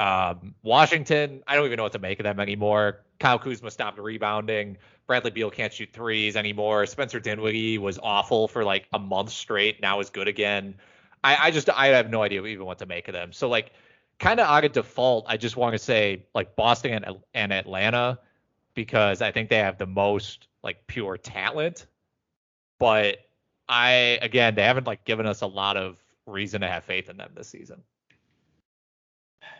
B: Um, Washington, I don't even know what to make of them anymore. Kyle Kuzma stopped rebounding. Bradley Beal can't shoot threes anymore. Spencer Dinwiddie was awful for like a month straight. Now is good again. I, I just I have no idea even what to make of them. So like kind of out of default, I just want to say like Boston and, and Atlanta because I think they have the most like pure talent. But I again they haven't like given us a lot of reason to have faith in them this season.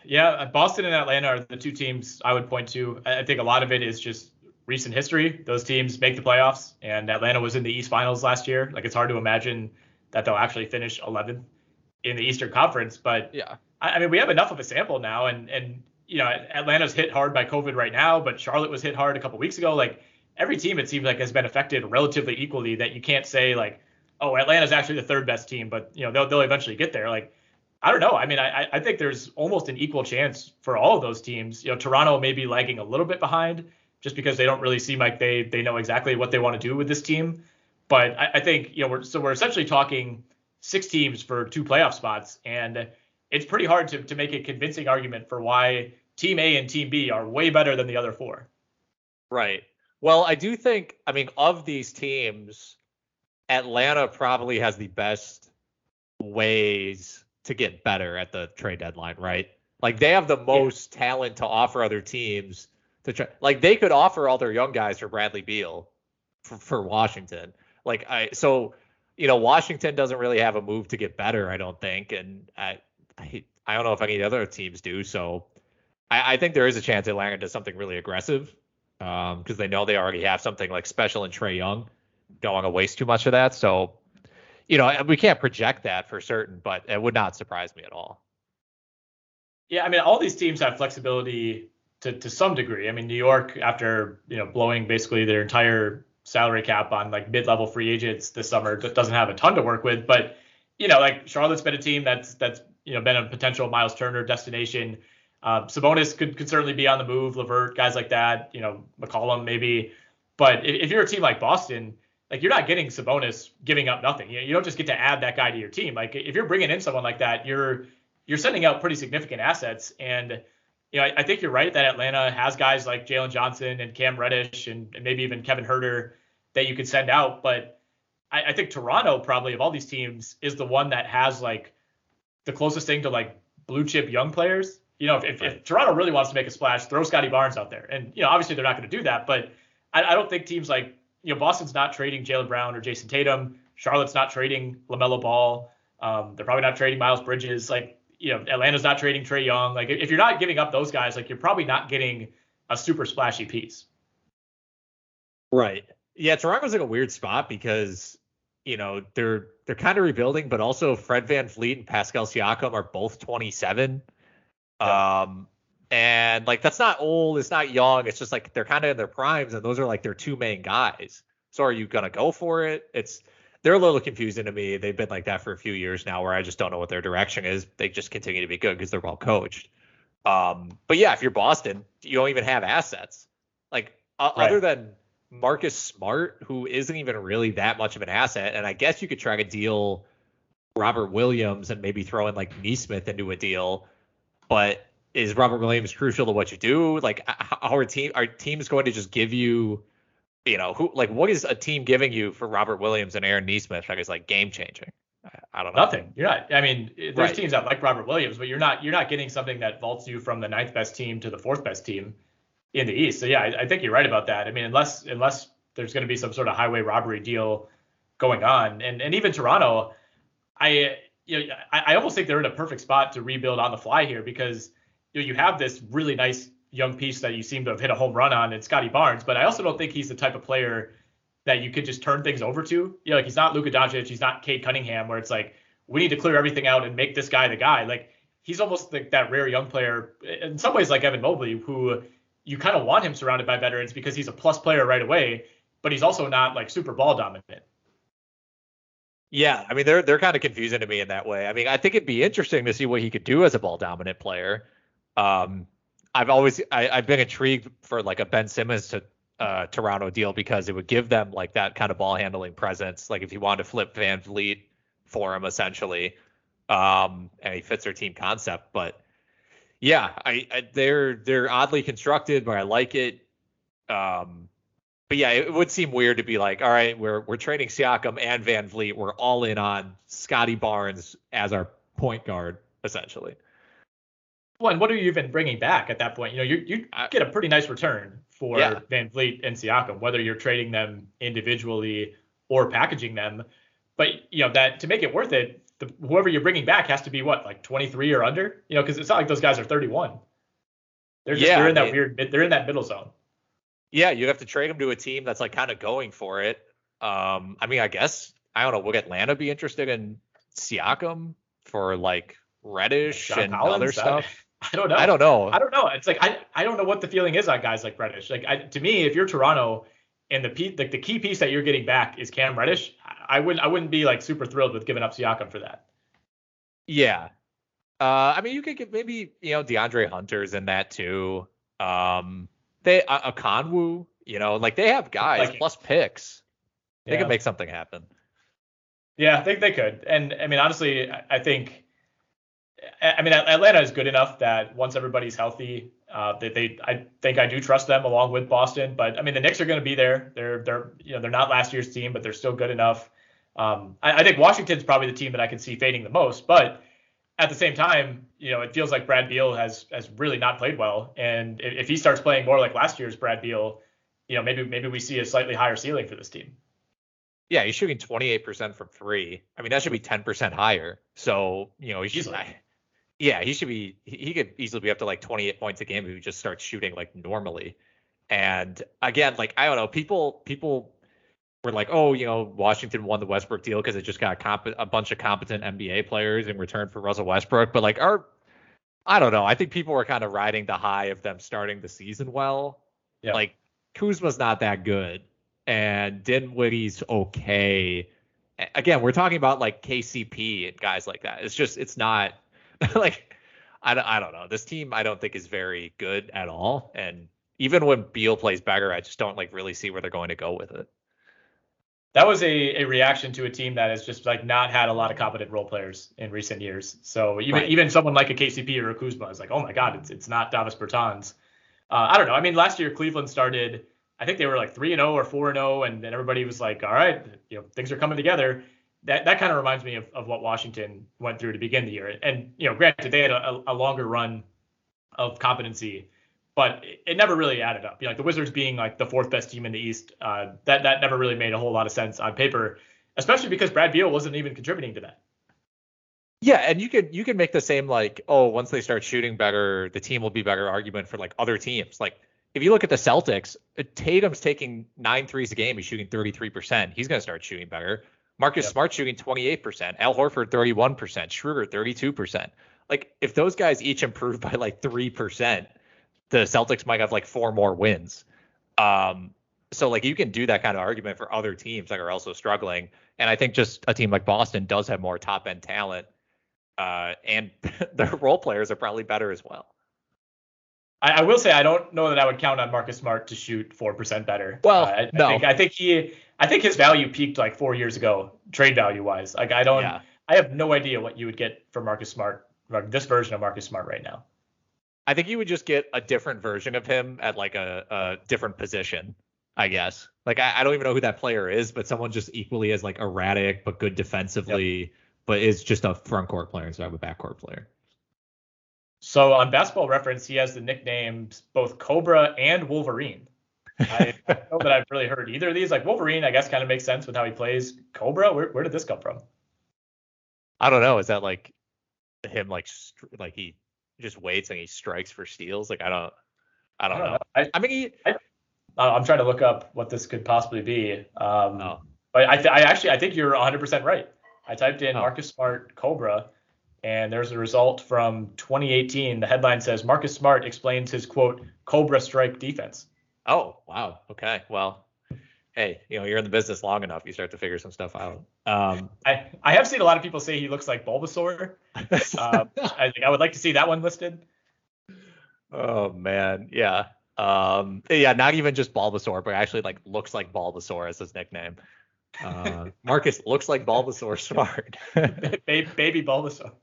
A: Yeah, Boston and Atlanta are the two teams I would point to. I think a lot of it is just recent history. Those teams make the playoffs, and Atlanta was in the East Finals last year. Like it's hard to imagine that they'll actually finish 11th in the Eastern Conference. But
B: yeah,
A: I, I mean we have enough of a sample now, and and you know Atlanta's hit hard by COVID right now, but Charlotte was hit hard a couple weeks ago. Like every team, it seems like has been affected relatively equally. That you can't say like, oh, Atlanta's actually the third best team, but you know they'll they'll eventually get there. Like I don't know. I mean, I, I think there's almost an equal chance for all of those teams. You know, Toronto may be lagging a little bit behind just because they don't really seem like they they know exactly what they want to do with this team. But I, I think you know we're so we're essentially talking six teams for two playoff spots, and it's pretty hard to to make a convincing argument for why Team A and Team B are way better than the other four.
B: Right. Well, I do think. I mean, of these teams, Atlanta probably has the best ways to get better at the trade deadline, right? Like they have the most yeah. talent to offer other teams to try. Like they could offer all their young guys for Bradley Beal for, for Washington. Like I so you know Washington doesn't really have a move to get better, I don't think, and I I, I don't know if any other teams do. So I, I think there is a chance Atlanta does something really aggressive because um, they know they already have something like special in Trae Young. Don't want to waste too much of that. So you know, we can't project that for certain, but it would not surprise me at all.
A: Yeah, I mean, all these teams have flexibility to to some degree. I mean, New York, after you know blowing basically their entire salary cap on like mid-level free agents this summer, doesn't have a ton to work with. But you know, like Charlotte's been a team that's that's you know been a potential Miles Turner destination. Uh, Sabonis could could certainly be on the move. LeVert, guys like that. You know, McCollum maybe. But if, if you're a team like Boston like you're not getting Sabonis giving up nothing. You, you don't just get to add that guy to your team. Like if you're bringing in someone like that, you're you're sending out pretty significant assets. And you know, I, I think you're right that Atlanta has guys like Jalen Johnson and Cam Reddish and, and, maybe even Kevin Huerter that you could send out. But I, I think Toronto probably of all these teams is the one that has like the closest thing to like blue chip young players. You know, if, if, if Toronto really wants to make a splash, throw Scottie Barnes out there. And you know, obviously they're not going to do that, but I, I don't think teams like you know, Boston's not trading Jaylen Brown or Jayson Tatum. Charlotte's not trading LaMelo Ball. Um, they're probably not trading Miles Bridges. Like, you know, Atlanta's not trading Trae Young. Like, if you're not giving up those guys, like, you're probably not getting a super splashy piece.
B: Right. Yeah, Toronto's like a weird spot because, you know, they're they're kind of rebuilding, but also Fred Van VanVleet and Pascal Siakam are both 27. Yeah. Um, and like that's not old, it's not young. It's just like they're kind of in their primes, and those are like their two main guys. So are you gonna go for it? It's they're a little confusing to me. They've been like that for a few years now, where I just don't know what their direction is. They just continue to be good because they're well coached. Um, but yeah, if you're Boston, you don't even have assets. Like uh, right. other than Marcus Smart, who isn't even really that much of an asset, and I guess you could try to deal Robert Williams and maybe throw in like Nesmith into a deal, but is Robert Williams crucial to what you do? Like, our team are teams going to just give you, you know, who like what is a team giving you for Robert Williams and Aaron Nesmith that is like game changing? I don't know.
A: Nothing. You're not. I mean, there's right. teams that like Robert Williams, but you're not. You're not getting something that vaults you from the ninth best team to the fourth best team in the East. So yeah, I, I think you're right about that. I mean, unless unless there's going to be some sort of highway robbery deal going on, and and even Toronto, I you know I, I almost think they're in a perfect spot to rebuild on the fly here because you know, you have this really nice young piece that you seem to have hit a home run on in Scottie Barnes, but I also don't think he's the type of player that you could just turn things over to. You know, like he's not Luka Doncic, he's not Cade Cunningham, where it's like we need to clear everything out and make this guy the guy. Like he's almost like that rare young player in some ways, like Evan Mobley, who you kind of want him surrounded by veterans because he's a plus player right away, but he's also not like super ball dominant.
B: Yeah, I mean they're they're kind of confusing to me in that way. I mean, I think it'd be interesting to see what he could do as a ball dominant player. Um, I've always I, I've been intrigued for like a Ben Simmons to uh, Toronto deal because it would give them like that kind of ball handling presence. Like if you wanted to flip VanVleet for him essentially, um, and he fits their team concept. But yeah, I, I they're they're oddly constructed, but I like it. Um, but yeah, it would seem weird to be like, all right, we're we're trading Siakam and VanVleet. We're all in on Scottie Barnes as our point guard, essentially.
A: Well, and what are you even bringing back at that point? You know, you you get a pretty nice return for yeah. VanVleet and Siakam, whether you're trading them individually or packaging them. But you know that to make it worth it, the, whoever you're bringing back has to be what like 23 or under. You know, because it's not like those guys are 31. They're just yeah, they're in that weird they're in that middle zone.
B: Yeah, you have to trade them to a team that's like kind of going for it. Um, I mean, I guess I don't know. Would Atlanta be interested in Siakam for like Reddish and Collins, other stuff?
A: I don't know.
B: I don't know.
A: I don't know. It's like I I don't know what the feeling is on guys like Reddish. Like I, to me, if you're Toronto and the piece, like the key piece that you're getting back is Cam Reddish, I wouldn't I wouldn't be like super thrilled with giving up Siakam for that.
B: Yeah. Uh, I mean, you could get maybe you know DeAndre Hunter's in that too. Um, they a, Okongwu, you know, like they have guys like plus picks. They yeah. could make something happen.
A: Yeah, I think they could. And I mean, honestly, I think I mean, Atlanta is good enough that once everybody's healthy, uh, they, they, I think I do trust them along with Boston. But I mean, the Knicks are going to be there. They're, they're, you know, they're not last year's team, but they're still good enough. Um, I, I, think Washington's probably the team that I can see fading the most. But at the same time, you know, it feels like Brad Beal has has really not played well. And if, if he starts playing more like last year's Brad Beal, you know, maybe maybe we see a slightly higher ceiling for this team.
B: Yeah, he's shooting 28% from three. I mean, that should be 10% higher. So, you know, he's I, yeah, he should be. He could easily be up to like 28 points a game if he just starts shooting like normally. And again, like I don't know, people people were like, oh, you know, Washington won the Westbrook deal because it just got comp- a bunch of competent NBA players in return for Russell Westbrook. But like, our, I don't know. I think people were kind of riding the high of them starting the season well. Yeah. Like Kuzma's not that good, and Dinwiddie's okay. Again, we're talking about like KCP and guys like that. It's just it's not like I don't, I don't know. This team I don't think is very good at all. And even when Beal plays better, I just don't like really see where they're going to go with it.
A: That was a, a reaction to a team that has just like not had a lot of competent role players in recent years. So even right. even someone like a KCP or a Kuzma is like, oh my God, it's it's not Davis Bertans. Uh, I don't know. I mean, last year Cleveland started. I think they were like three and zero oh or four and zero, oh, and then everybody was like, all right, you know, things are coming together that that kind of reminds me of, of what Washington went through to begin the year. And you know, granted, they had a, a longer run of competency, but it, never really added up. You know, like the Wizards being like the fourth best team in the East, uh, that that never really made a whole lot of sense on paper, especially because Brad Beal wasn't even contributing to that.
B: Yeah, and you could you could make the same like, oh, once they start shooting better, the team will be better argument for like other teams. Like if you look at the Celtics, Tatum's taking nine threes a game, he's shooting 33%. He's going to start shooting better. Marcus yep. Smart shooting 28%, Al Horford 31%, Schroeder 32%. Like if those guys each improve by like 3%, the Celtics might have like four more wins. Um, so like you can do that kind of argument for other teams that are also struggling. And I think just a team like Boston does have more top end talent. Uh, and their role players are probably better as well.
A: I, I, will say I don't know that I would count on Marcus Smart to shoot four percent better.
B: Well,
A: uh, I,
B: no,
A: I think, I think he I think his value peaked like four years ago, trade value wise. Like I don't, yeah. I have no idea what you would get for Marcus Smart, this version of Marcus Smart right now.
B: I think you would just get a different version of him at like a, a different position, I guess. Like I, I, don't even know who that player is, but someone just equally as like erratic but good defensively, yep. but is just a front court player instead of a back court player.
A: So on Basketball Reference, he has the nicknames both Cobra and Wolverine. I don't know that I've really heard either of these. Like Wolverine, I guess kind of makes sense with how he plays. Cobra, where, where did this come from?
B: I don't know. Is that like him like like he just waits and he strikes for steals? Like I don't I don't, I don't know. know. I, I, mean, he,
A: I, am trying to look up what this could possibly be. Um, oh. But I, th- I actually I think you're 100% right. I typed in oh. Marcus Smart Cobra, and there's a result from 2018. The headline says Marcus Smart explains his quote Cobra strike defense.
B: Oh, wow. Okay. Well, hey, you know, you're in the business long enough, you start to figure some stuff out. Um,
A: I, I have seen a lot of people say he looks like Bulbasaur. um, I, I would like to see that one listed.
C: Oh man, yeah. Um, yeah, not even just Bulbasaur, but actually like looks like Bulbasaur as his nickname. Uh, Marcus looks like Bulbasaur smart.
A: baby, baby Bulbasaur.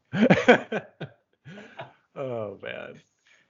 C: oh man.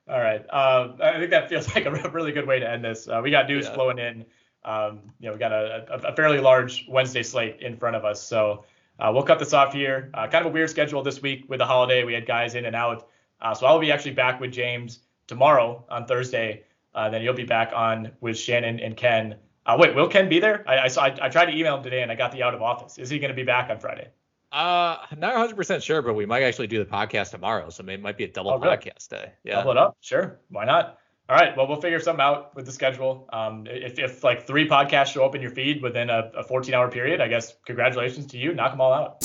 A: All right. Uh, I think that feels like a really good way to end this. Uh, we got news yeah. flowing in. Um, you know, we got a, a, fairly large Wednesday slate in front of us. So uh, we'll cut this off here. Uh, kind of a weird schedule this week with the holiday. We had guys in and out. Uh, so I'll be actually back with James tomorrow on Thursday. Uh, then you'll be back on with Shannon and Ken. wait, will Ken be there? I, I saw. I, I tried to email him today and I got the out of office. Is he going to be back on Friday?
C: Uh, not 100 percent sure, but we might actually do the podcast tomorrow, so it might be a double oh, podcast day.
A: Yeah, double it up. Sure, why not? All right, well, we'll figure something out with the schedule. Um, if, if like three podcasts show up in your feed within a, a 14 hour period, I guess congratulations to you. Knock them all out.